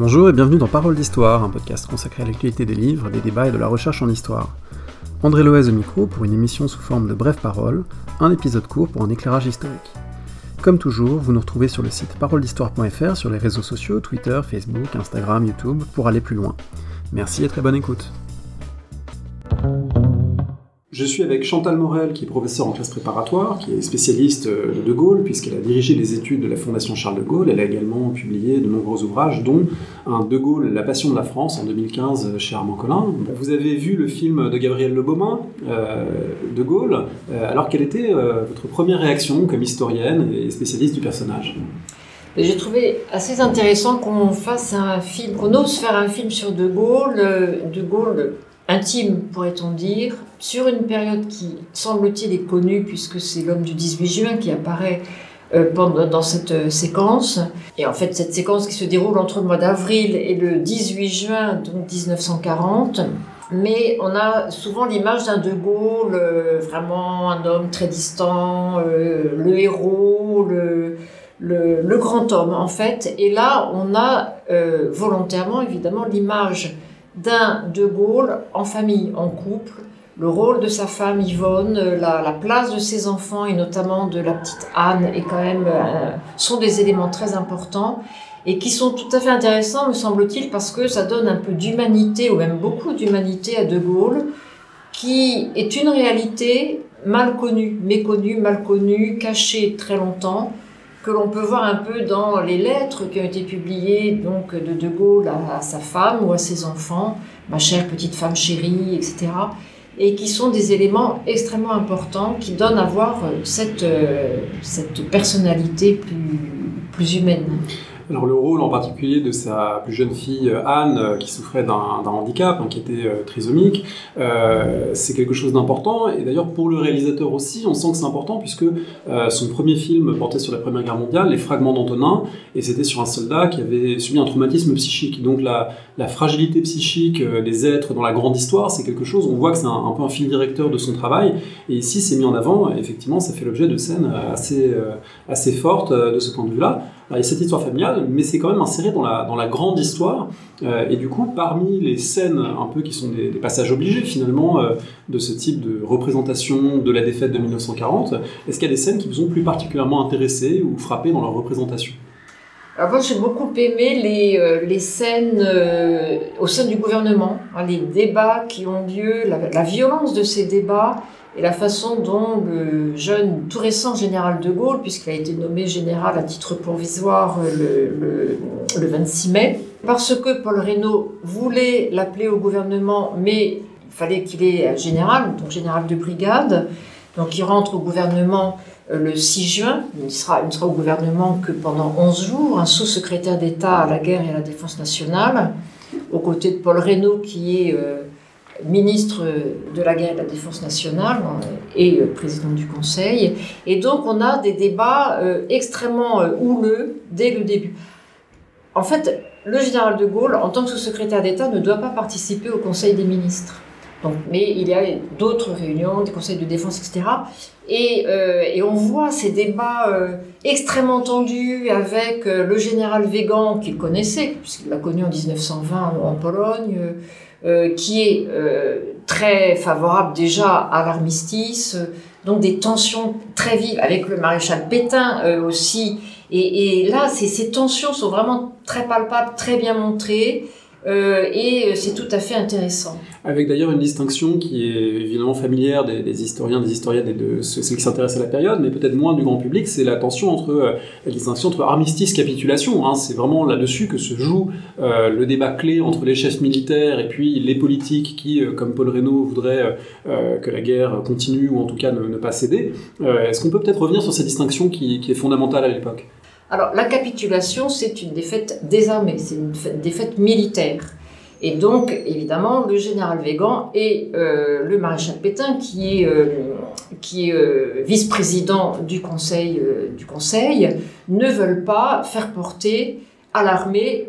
Bonjour et bienvenue dans Parole d'Histoire, un podcast consacré à l'actualité des livres, des débats et de la recherche en histoire. André Loez au micro pour une émission sous forme de brèves paroles, un épisode court pour un éclairage historique. Comme toujours, vous nous retrouvez sur le site paroledhistoire.fr, sur les réseaux sociaux, Twitter, Facebook, Instagram, YouTube, pour aller plus loin. Merci et très bonne écoute. Je suis avec Chantal Morel, qui est professeure en classe préparatoire, qui est spécialiste euh, de De Gaulle, puisqu'elle a dirigé les études de la Fondation Charles de Gaulle. Elle a également publié de nombreux ouvrages, dont un De Gaulle, La Passion de la France, en 2015 chez Armand Collin. Vous avez vu le film de Gabriel Le Beaumain, euh, De Gaulle. Euh, alors, quelle était votre première réaction comme historienne et spécialiste du personnage? J'ai trouvé assez intéressant qu'on fasse un film, qu'on ose faire un film sur De Gaulle. De Gaulle intime, pourrait-on dire, sur une période qui, semble-t-il, est connue, puisque c'est l'homme du 18 juin qui apparaît euh, dans cette euh, séquence. Et en fait, cette séquence qui se déroule entre le mois d'avril et le 18 juin, donc 1940. Mais on a souvent l'image d'un De Gaulle, euh, vraiment un homme très distant, le héros, le, grand homme, en fait. Et là, on a volontairement, évidemment, l'image d'un De Gaulle en famille, en couple, le rôle de sa femme Yvonne, la, place de ses enfants et notamment de la petite Anne est quand même euh, sont des éléments très importants et qui sont tout à fait intéressants me semble-t-il parce que ça donne un peu d'humanité ou même beaucoup d'humanité à De Gaulle qui est une réalité mal connue, méconnue, mal connue, cachée très longtemps que l'on peut voir un peu dans les lettres qui ont été publiées donc de De Gaulle à, sa femme ou à ses enfants, ma chère petite femme chérie, etc. Et qui sont des éléments extrêmement importants qui donnent à voir cette, euh, cette personnalité plus, plus humaine. Alors le rôle en particulier de sa plus jeune fille euh, Anne, euh, qui souffrait d'un handicap, hein, qui était euh, trisomique, c'est quelque chose d'important. Et d'ailleurs pour le réalisateur aussi, on sent que c'est important puisque son premier film portait sur la Première Guerre mondiale, Les Fragments d'Antonin, et c'était sur un soldat qui avait subi un traumatisme psychique. Donc la, la fragilité psychique des êtres dans la grande histoire, c'est quelque chose, on voit que c'est un, peu un fil directeur de son travail. Et ici c'est mis en avant, effectivement ça fait l'objet de scènes assez, assez fortes de ce point de vue-là il y a cette histoire familiale, mais c'est quand même inséré dans la, dans la grande histoire. Euh, et du coup, parmi les scènes un peu qui sont des, passages obligés finalement euh, de ce type de représentation de la défaite de 1940, est-ce qu'il y a des scènes qui vous ont plus particulièrement intéressé ou frappé dans leur représentation? Alors moi, j'ai beaucoup aimé les, euh, les scènes au sein du gouvernement, hein, les débats qui ont lieu, la violence de ces débats, et la façon dont le jeune, tout récent général de Gaulle, puisqu'il a été nommé général à titre provisoire le, le, 26 mai, parce que Paul Reynaud voulait l'appeler au gouvernement, mais il fallait qu'il ait général, donc général de brigade, donc il rentre au gouvernement euh, le 6 juin, il sera, ne sera au gouvernement que pendant 11 jours, un sous-secrétaire d'État à la guerre et à la défense nationale, aux côtés de Paul Reynaud qui est... Euh, ministre de la guerre et de la défense nationale euh, et euh, président du Conseil. Et donc on a des débats euh, extrêmement houleux dès le début. En fait, le général de Gaulle, en tant que sous-secrétaire d'État, ne doit pas participer au Conseil des ministres. Donc, mais il y a d'autres réunions, des conseils de défense, etc. Et, on voit ces débats extrêmement tendus avec le général Végan, qu'il connaissait, puisqu'il l'a connu en 1920 en Pologne, euh, qui est euh, très favorable déjà à l'armistice, donc des tensions très vives avec le maréchal Pétain euh, aussi. Et, et là, ces tensions sont vraiment très palpables, très bien montrées. Euh, et c'est tout à fait intéressant. Avec d'ailleurs une distinction qui est évidemment familière des, historiens, des historiennes et de ceux, qui s'intéressent à la période, mais peut-être moins du grand public, c'est la tension entre euh, distinction entre armistice-capitulation. Hein. C'est vraiment là-dessus que se joue euh, le débat clé entre les chefs militaires et puis les politiques qui, comme Paul Reynaud, voudraient que la guerre continue ou en tout cas ne, pas céder. Est-ce qu'on peut peut-être revenir sur cette distinction qui est fondamentale à l'époque? Alors, la capitulation, c'est une défaite des armées, c'est une défaite militaire. Et donc, évidemment, le général Végan et euh, le maréchal Pétain, qui est, euh, qui est euh, vice-président du conseil, du conseil, ne veulent pas faire porter à l'armée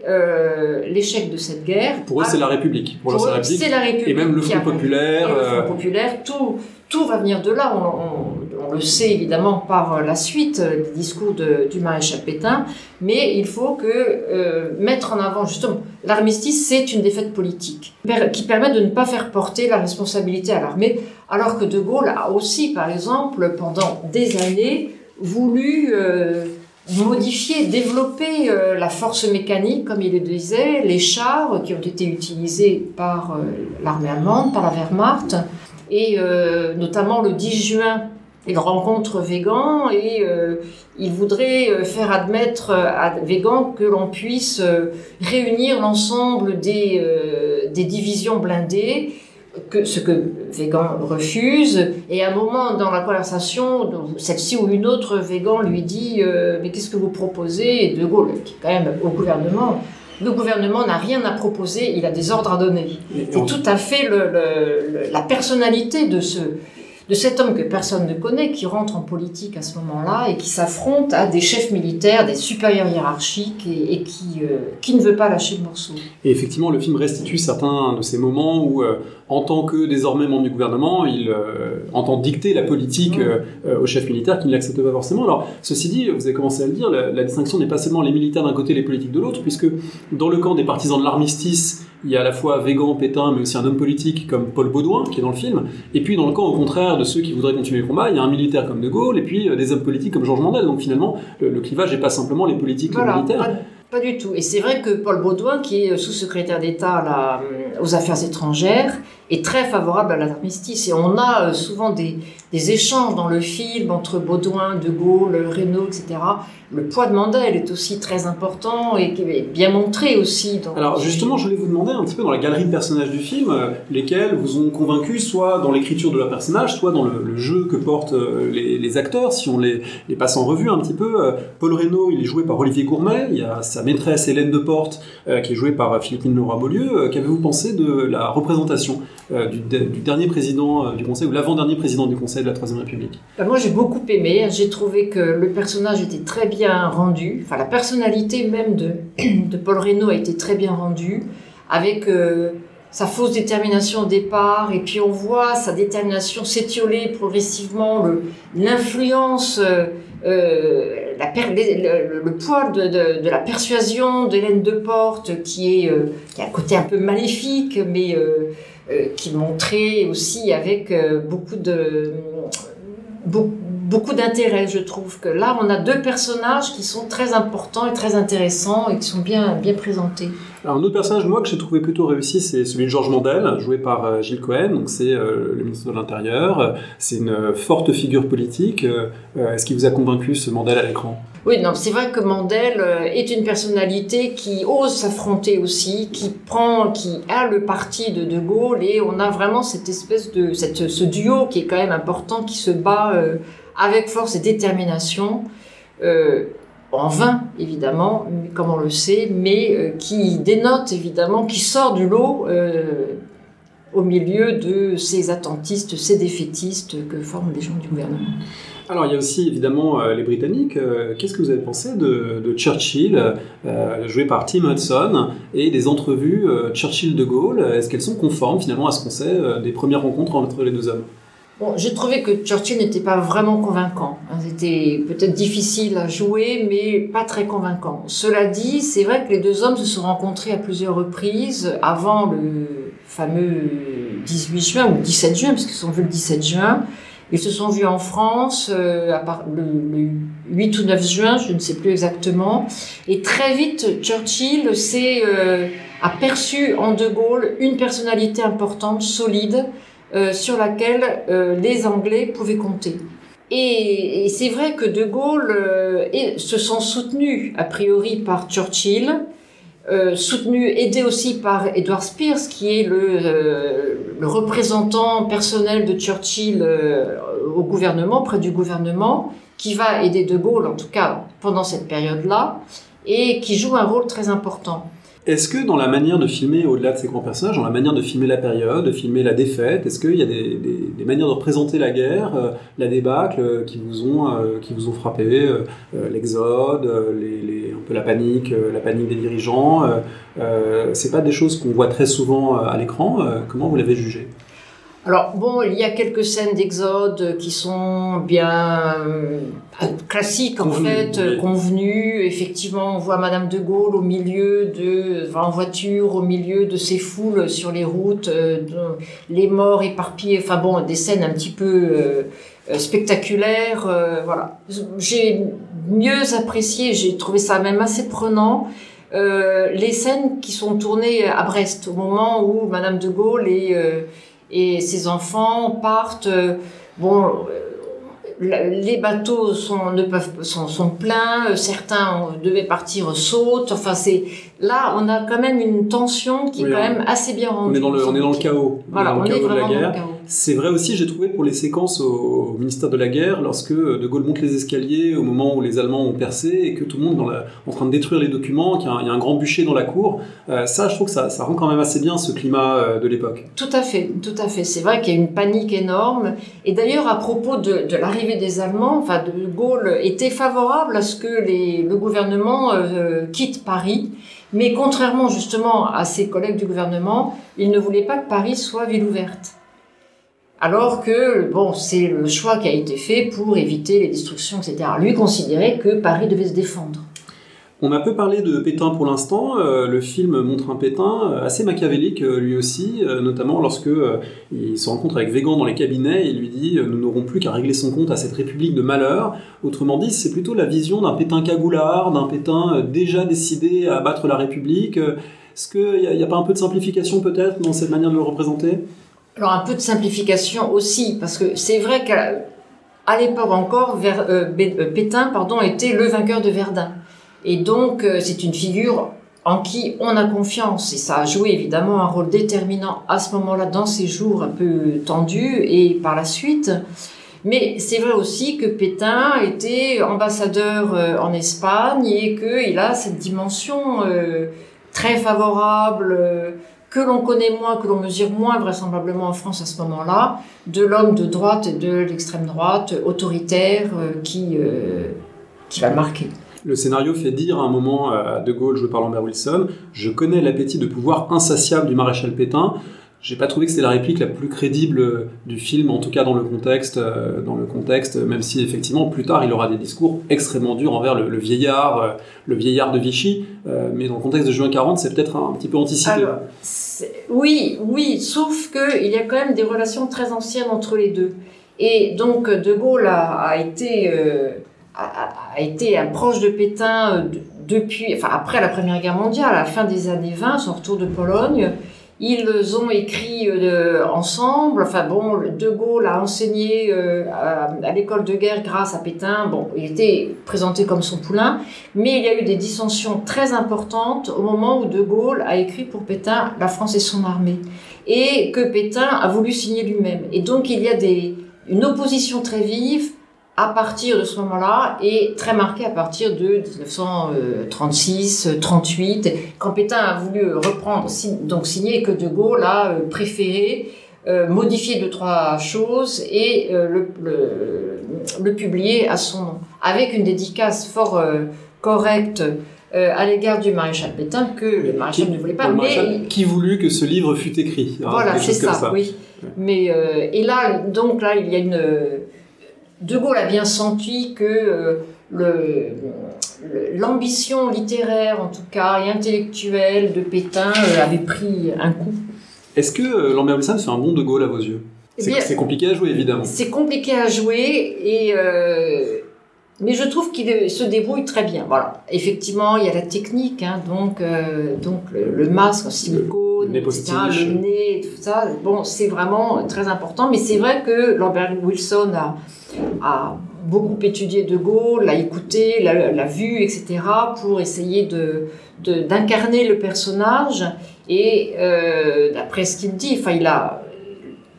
l'échec de cette guerre. Pour eux, c'est la République. Pour, eux, c'est la République. Et même le Front populaire. Le Front populaire, tout, tout va venir de là. On, le sait évidemment par la suite des discours de, du maréchal Pétain, mais il faut que euh, mettre en avant justement l'armistice, c'est une défaite politique qui permet de ne pas faire porter la responsabilité à l'armée, alors que De Gaulle a aussi, par exemple, pendant des années, voulu euh, modifier, développer euh, la force mécanique, comme il le disait, les chars qui ont été utilisés par euh, l'armée allemande, par la Wehrmacht, et euh, notamment le 10 juin, il rencontre Végan et il voudrait faire admettre à Végan que l'on puisse réunir l'ensemble des, des divisions blindées que, ce que Végan refuse. Et à un moment dans la conversation, celle-ci ou une autre, Végan lui dit euh, Mais qu'est-ce que vous proposez? Et De Gaulle, qui est quand même au gouvernement, le gouvernement n'a rien à proposer, il a des ordres à donner. C'est tout à fait le, la personnalité de ce, de cet homme que personne ne connaît, qui rentre en politique à ce moment-là et qui s'affronte à des chefs militaires, des supérieurs hiérarchiques et, qui, euh, qui ne veut pas lâcher le morceau. Et effectivement, le film restitue certains de ces moments où, euh, en tant que désormais membre du gouvernement, il euh, entend dicter la politique mmh. aux chefs militaires qui ne l'acceptent pas forcément. Alors, ceci dit, vous avez commencé à le dire, la, la distinction n'est pas seulement les militaires d'un côté et les politiques de l'autre, puisque dans le camp des partisans de l'armistice, il y a à la fois Végan, Pétain, mais aussi un homme politique comme Paul Baudouin, qui est dans le film. Et puis, dans le camp, au contraire, de ceux qui voudraient continuer le combat, il y a un militaire comme De Gaulle, et puis euh, des hommes politiques comme Georges Mandel. Donc, finalement, le, clivage n'est pas simplement les politiques et les militaires. Pas, du tout. Et c'est vrai que Paul Baudouin, qui est sous-secrétaire d'État euh, aux Affaires étrangères, est très favorable à l'armistice. Et on a euh, souvent des, des échanges dans le film entre Baudouin, De Gaulle, Reynaud, etc le poids de Mandel est aussi très important et bien montré aussi. Dans Alors justement, je voulais vous demander un petit peu dans la galerie de personnages du film, euh, lesquels vous ont convaincu soit dans l'écriture de leur personnage, soit dans le, jeu que portent euh, les, acteurs, si on les, les, passe en revue un petit peu. Euh, Paul Reynaud, il est joué par Olivier Gourmet, il y a sa maîtresse Hélène Deporte, qui est jouée par Philippine Laura-Beaulieu. Qu'avez-vous pensé de la représentation du, du, dernier président du Conseil, ou l'avant-dernier président du Conseil de la Troisième République? Moi j'ai beaucoup aimé, j'ai trouvé que le personnage était très bien rendu. Enfin, la personnalité même de, Paul Reynaud a été très bien rendue, avec euh, sa fausse détermination au départ, et puis on voit sa détermination s'étioler progressivement, l'influence, euh, euh le, le, poids de, de, de, la persuasion d'Hélène Deporte, qui est euh, qui a un côté un peu maléfique, mais qui montrait aussi avec beaucoup de beaucoup d'intérêt, je trouve que là, on a deux personnages qui sont très importants et très intéressants et qui sont bien, bien présentés. Alors, un autre personnage, moi, que j'ai trouvé plutôt réussi, c'est celui de Georges Mandel, joué par euh, Gilles Cohen, donc c'est euh, le ministre de l'Intérieur. C'est une forte figure politique. Euh, est-ce qu'il vous a convaincu, ce Mandel, à l'écran? Oui, non, c'est vrai que Mandel est une personnalité qui ose s'affronter aussi, qui prend, qui a le parti de De Gaulle, et on a vraiment cette espèce de, cette, ce duo qui est quand même important, qui se bat avec force et détermination, euh, en vain évidemment, comme on le sait, mais euh, qui dénote évidemment, qui sort du lot euh, au milieu de ces attentistes, ces défaitistes que forment les gens du gouvernement. Alors il y a aussi évidemment les Britanniques. Qu'est-ce que vous avez pensé de, Churchill, joué par Tim Hudson, et des entrevues Churchill-De Gaulle Est-ce qu'elles sont conformes finalement à ce qu'on sait des premières rencontres entre les deux hommes? Bon, j'ai trouvé que Churchill n'était pas vraiment convaincant. Hein. C'était peut-être difficile à jouer, mais pas très convaincant. Cela dit, c'est vrai que les deux hommes se sont rencontrés à plusieurs reprises avant le fameux 18 juin ou 17 juin, parce qu'ils sont vus le 17 juin. Ils se sont vus en France euh, à part le, 8 ou 9 juin, je ne sais plus exactement. Et très vite, Churchill s'est euh, aperçu en De Gaulle une personnalité importante, solide, euh, sur laquelle euh, les Anglais pouvaient compter. Et, c'est vrai que De Gaulle euh, se sent soutenu a priori par Churchill, soutenu, aidé aussi par Edward Spears, qui est le, le représentant personnel de Churchill au gouvernement, près du gouvernement, qui va aider De Gaulle, en tout cas pendant cette période-là, et qui joue un rôle très important. Est-ce que dans la manière de filmer, au-delà de ces grands personnages, dans la manière de filmer la période, de filmer la défaite, est-ce qu'il y a des, manières de représenter la guerre, euh, la débâcle, euh, qui vous ont, euh, qui vous ont frappé, l'exode, les, un peu la panique, la panique des dirigeants. C'est pas des choses qu'on voit très souvent à l'écran. comment vous l'avez jugé? Alors bon, il y a quelques scènes d'exode qui sont bien euh, classiques en fait, convenues. Effectivement, on voit Madame de Gaulle au milieu de, en voiture, au milieu de ces foules sur les routes, euh, les morts éparpillés. Enfin bon, des scènes un petit peu euh, spectaculaires. voilà, j'ai mieux apprécié, j'ai trouvé ça même assez prenant. les scènes qui sont tournées à Brest au moment où Madame de Gaulle est et ces enfants partent. Euh, bon, euh, les bateaux sont, ne peuvent, sont, sont pleins, euh, certains devaient partir sautent. Enfin, c'est là, on a quand même une tension qui est quand même assez bien rendue. On est dans le, on est dans le chaos. Voilà, on, est, vraiment dans le chaos. C'est vrai aussi, j'ai trouvé pour les séquences au, ministère de la Guerre, lorsque De Gaulle monte les escaliers au moment où les Allemands ont percé et que tout le monde la, en train de détruire les documents, qu'il y, a un grand bûcher dans la cour. Euh, ça, je trouve que ça, rend quand même assez bien ce climat euh, de l'époque. Tout à fait, tout à fait. C'est vrai qu'il y a une panique énorme. Et d'ailleurs, à propos de, l'arrivée des Allemands, enfin, De Gaulle était favorable à ce que le gouvernement euh, quitte Paris. Mais contrairement justement à ses collègues du gouvernement, il ne voulait pas que Paris soit ville ouverte. Alors que, bon, c'est le choix qui a été fait pour éviter les destructions, etc. Lui considérait que Paris devait se défendre. On a peu parlé de Pétain pour l'instant. Euh, le film montre un Pétain euh, assez machiavélique euh, lui aussi, notamment lorsque il se rencontre avec Végan dans les cabinets et lui dit nous n'aurons plus qu'à régler son compte à cette république de malheur. Autrement dit, c'est plutôt la vision d'un Pétain cagoulard, d'un Pétain déjà décidé à abattre la République. Est-ce qu'il n'y a, a, pas un peu de simplification peut-être dans cette manière de le représenter? Alors un peu de simplification aussi, parce que c'est vrai qu'à l'époque encore, euh, euh, Pétain pardon, était le vainqueur de Verdun. Et donc euh, c'est une figure en qui on a confiance. Et ça a joué évidemment un rôle déterminant à ce moment-là dans ces jours un peu tendus et par la suite. Mais c'est vrai aussi que Pétain était ambassadeur en Espagne et qu'il a cette dimension très favorable que l'on connaît moins, que l'on mesure moins vraisemblablement en France à ce moment-là, de l'homme de droite et de l'extrême droite autoritaire euh, qui, euh, qui va marquer. Le scénario fait dire à un moment à De Gaulle, joué par Lambert Wilson, Je connais l'appétit de pouvoir insatiable du maréchal Pétain j'ai pas trouvé que c'était la réplique la plus crédible du film, en tout cas dans le contexte, euh, dans le contexte, même si effectivement plus tard il aura des discours extrêmement durs envers le, vieillard, euh, le vieillard de Vichy, euh, mais dans le contexte de juin 40, c'est peut-être un, petit peu anticipé. oui, oui, sauf que il y a quand même des relations très anciennes entre les deux, et donc De Gaulle a, été a, été un proche de Pétain depuis, enfin après la Première Guerre mondiale, à la fin des années 20, son retour de Pologne. Ils ont écrit euh, ensemble. Enfin bon, De Gaulle a enseigné euh, à, l'école de guerre grâce à Pétain. Bon, il était présenté comme son poulain, mais il y a eu des dissensions très importantes au moment où De Gaulle a écrit pour Pétain La France et son armée, et que Pétain a voulu signer lui-même. Et donc il y a des, une opposition très vive à partir de ce moment-là et très marqué à partir de 1936-38, quand Pétain a voulu reprendre, donc signer que De Gaulle a euh, préféré euh, modifier deux trois choses et euh, le, le, publier à son nom, avec une dédicace fort correcte à l'égard du maréchal Pétain que le maréchal ne voulait pas. Mais qui voulut que ce livre fût écrit. Voilà, c'est ça, oui. Mais et là, donc là, il y a une de Gaulle a bien senti que euh, l'ambition littéraire, en tout cas, et intellectuelle de Pétain euh, avait pris un coup. Est-ce que euh, Lambert Wilson fait un bon De Gaulle à vos yeux? Eh C'est compliqué à jouer, évidemment. C'est compliqué à jouer, et, mais je trouve qu'il se débrouille très bien. Voilà. Effectivement, il y a la technique, hein, donc, donc le, masque en silicone, le, le nez, tout ça. Bon, c'est vraiment très important, mais c'est vrai que Lambert Wilson a a beaucoup étudié De Gaulle, l'a écouté, l'a vu, etc., pour essayer de d'incarner le personnage. Et euh, d'après ce qu'il dit, enfin, il a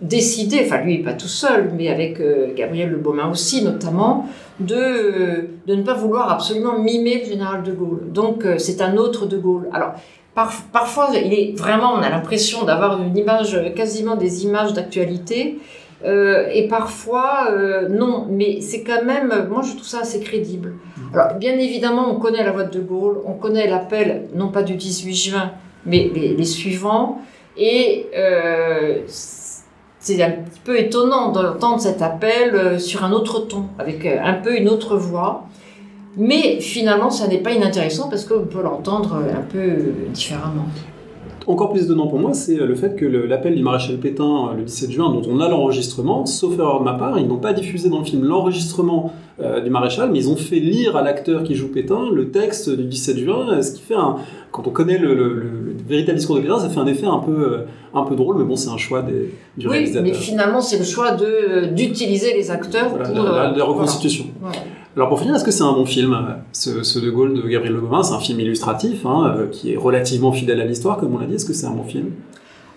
décidé, enfin lui pas tout seul, mais avec euh, Gabriel Le Beaumain aussi notamment, de, de ne pas vouloir absolument mimer le général de Gaulle. Donc euh, c'est un autre de Gaulle. Alors parfois, il est vraiment, on a l'impression d'avoir une image, quasiment des images d'actualité, euh, et parfois, euh, non, mais c'est quand même, moi je trouve ça assez crédible. Alors, bien évidemment, on connaît la voix de De Gaulle, on connaît l'appel, non pas du 18 juin, mais les, les suivants. Et euh, c'est un petit peu étonnant d'entendre cet appel euh, sur un autre ton, avec euh, un peu une autre voix. Mais finalement, ça n'est pas inintéressant parce qu'on peut l'entendre un peu différemment. Encore plus étonnant pour moi, c'est le fait que l'appel du maréchal Pétain le 17 juin, dont on a l'enregistrement, sauf erreur de ma part, ils n'ont pas diffusé dans le film l'enregistrement du maréchal, mais ils ont fait lire à l'acteur qui joue Pétain le texte du 17 juin, ce qui fait un, quand on connaît le, véritable discours de Pétain, ça fait un effet un peu, euh, un peu drôle, mais bon, c'est un choix des, du oui, réalisateur. mais finalement, c'est le choix de, d'utiliser les acteurs voilà, pour... la, la, la reconstitution. Voilà. Ouais. Alors pour finir, est-ce que c'est un bon film, ce, ce, De Gaulle de Gabriel Le C'est un film illustratif, hein, euh, qui est relativement fidèle à l'histoire, comme on l'a dit. Est-ce que c'est un bon film?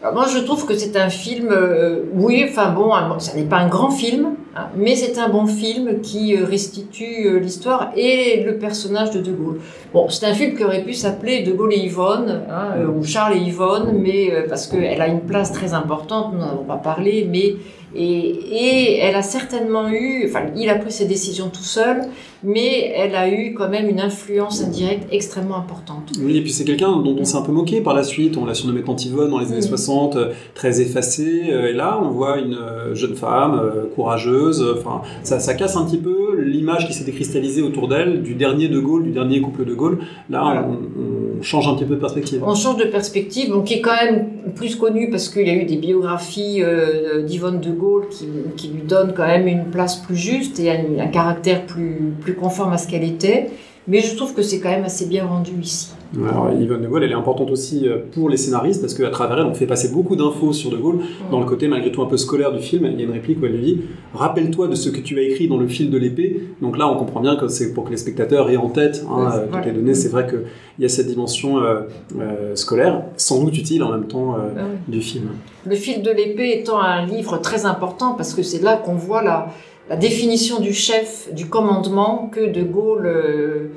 Alors moi, je trouve que c'est un film, euh, oui, enfin bon, ça n'est pas un grand film, hein, mais c'est un bon film qui euh, restitue euh, l'histoire et le personnage de De Gaulle. Bon, c'est un film qui aurait pu s'appeler De Gaulle et Yvonne, hein, euh, ou Charles et Yvonne, mais euh, parce qu'elle a une place très importante, nous n'en avons pas parlé, mais et, elle a certainement eu, enfin, il a pris ses décisions tout seul, mais elle a eu quand même une influence indirecte extrêmement importante. Oui, et puis c'est quelqu'un dont on s'est un peu moqué par la suite. On l'a surnommé Tantivonne dans les années mmh. 60, très effacée. Et là, on voit une jeune femme courageuse. Enfin, ça, ça casse un petit peu l'image qui s'était cristallisée autour d'elle du dernier De Gaulle, du dernier couple de Gaulle. Là, voilà. on, on, change un petit peu de perspective. On change de perspective, donc qui est quand même plus connu parce qu'il y a eu des biographies euh, d'Yvonne de Gaulle qui, qui, lui donnent quand même une place plus juste et un, un caractère plus, plus conforme à ce qu'elle était. Mais je trouve que c'est quand même assez bien rendu ici. Alors, Yvonne de Gaulle, elle est importante aussi euh, pour les scénaristes parce qu'à travers elle, on fait passer beaucoup d'infos sur de Gaulle. Mmh. Dans le côté malgré tout un peu scolaire du film, il y a une réplique où elle lui dit Rappelle-toi de ce que tu as écrit dans le fil de l'épée. Donc là, on comprend bien que c'est pour que les spectateurs aient en tête hein, ouais, toutes les données. C'est vrai qu'il y a cette dimension euh, euh, scolaire, sans doute utile en même temps euh, ouais. du film. Le fil de l'épée étant un livre très important parce que c'est là qu'on voit la, la, définition du chef, du commandement que de Gaulle euh,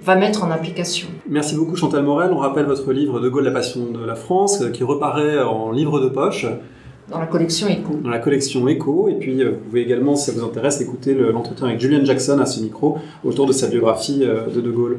va mettre en application. Merci beaucoup Chantal Morel. On rappelle votre livre De Gaulle, la passion de la France, qui reparaît en livre de poche. Dans la collection Echo. Dans la collection Echo. Et puis, vous pouvez également, si ça vous intéresse, écouter l'entretien avec Julian Jackson à ce micro autour de sa biographie de De Gaulle.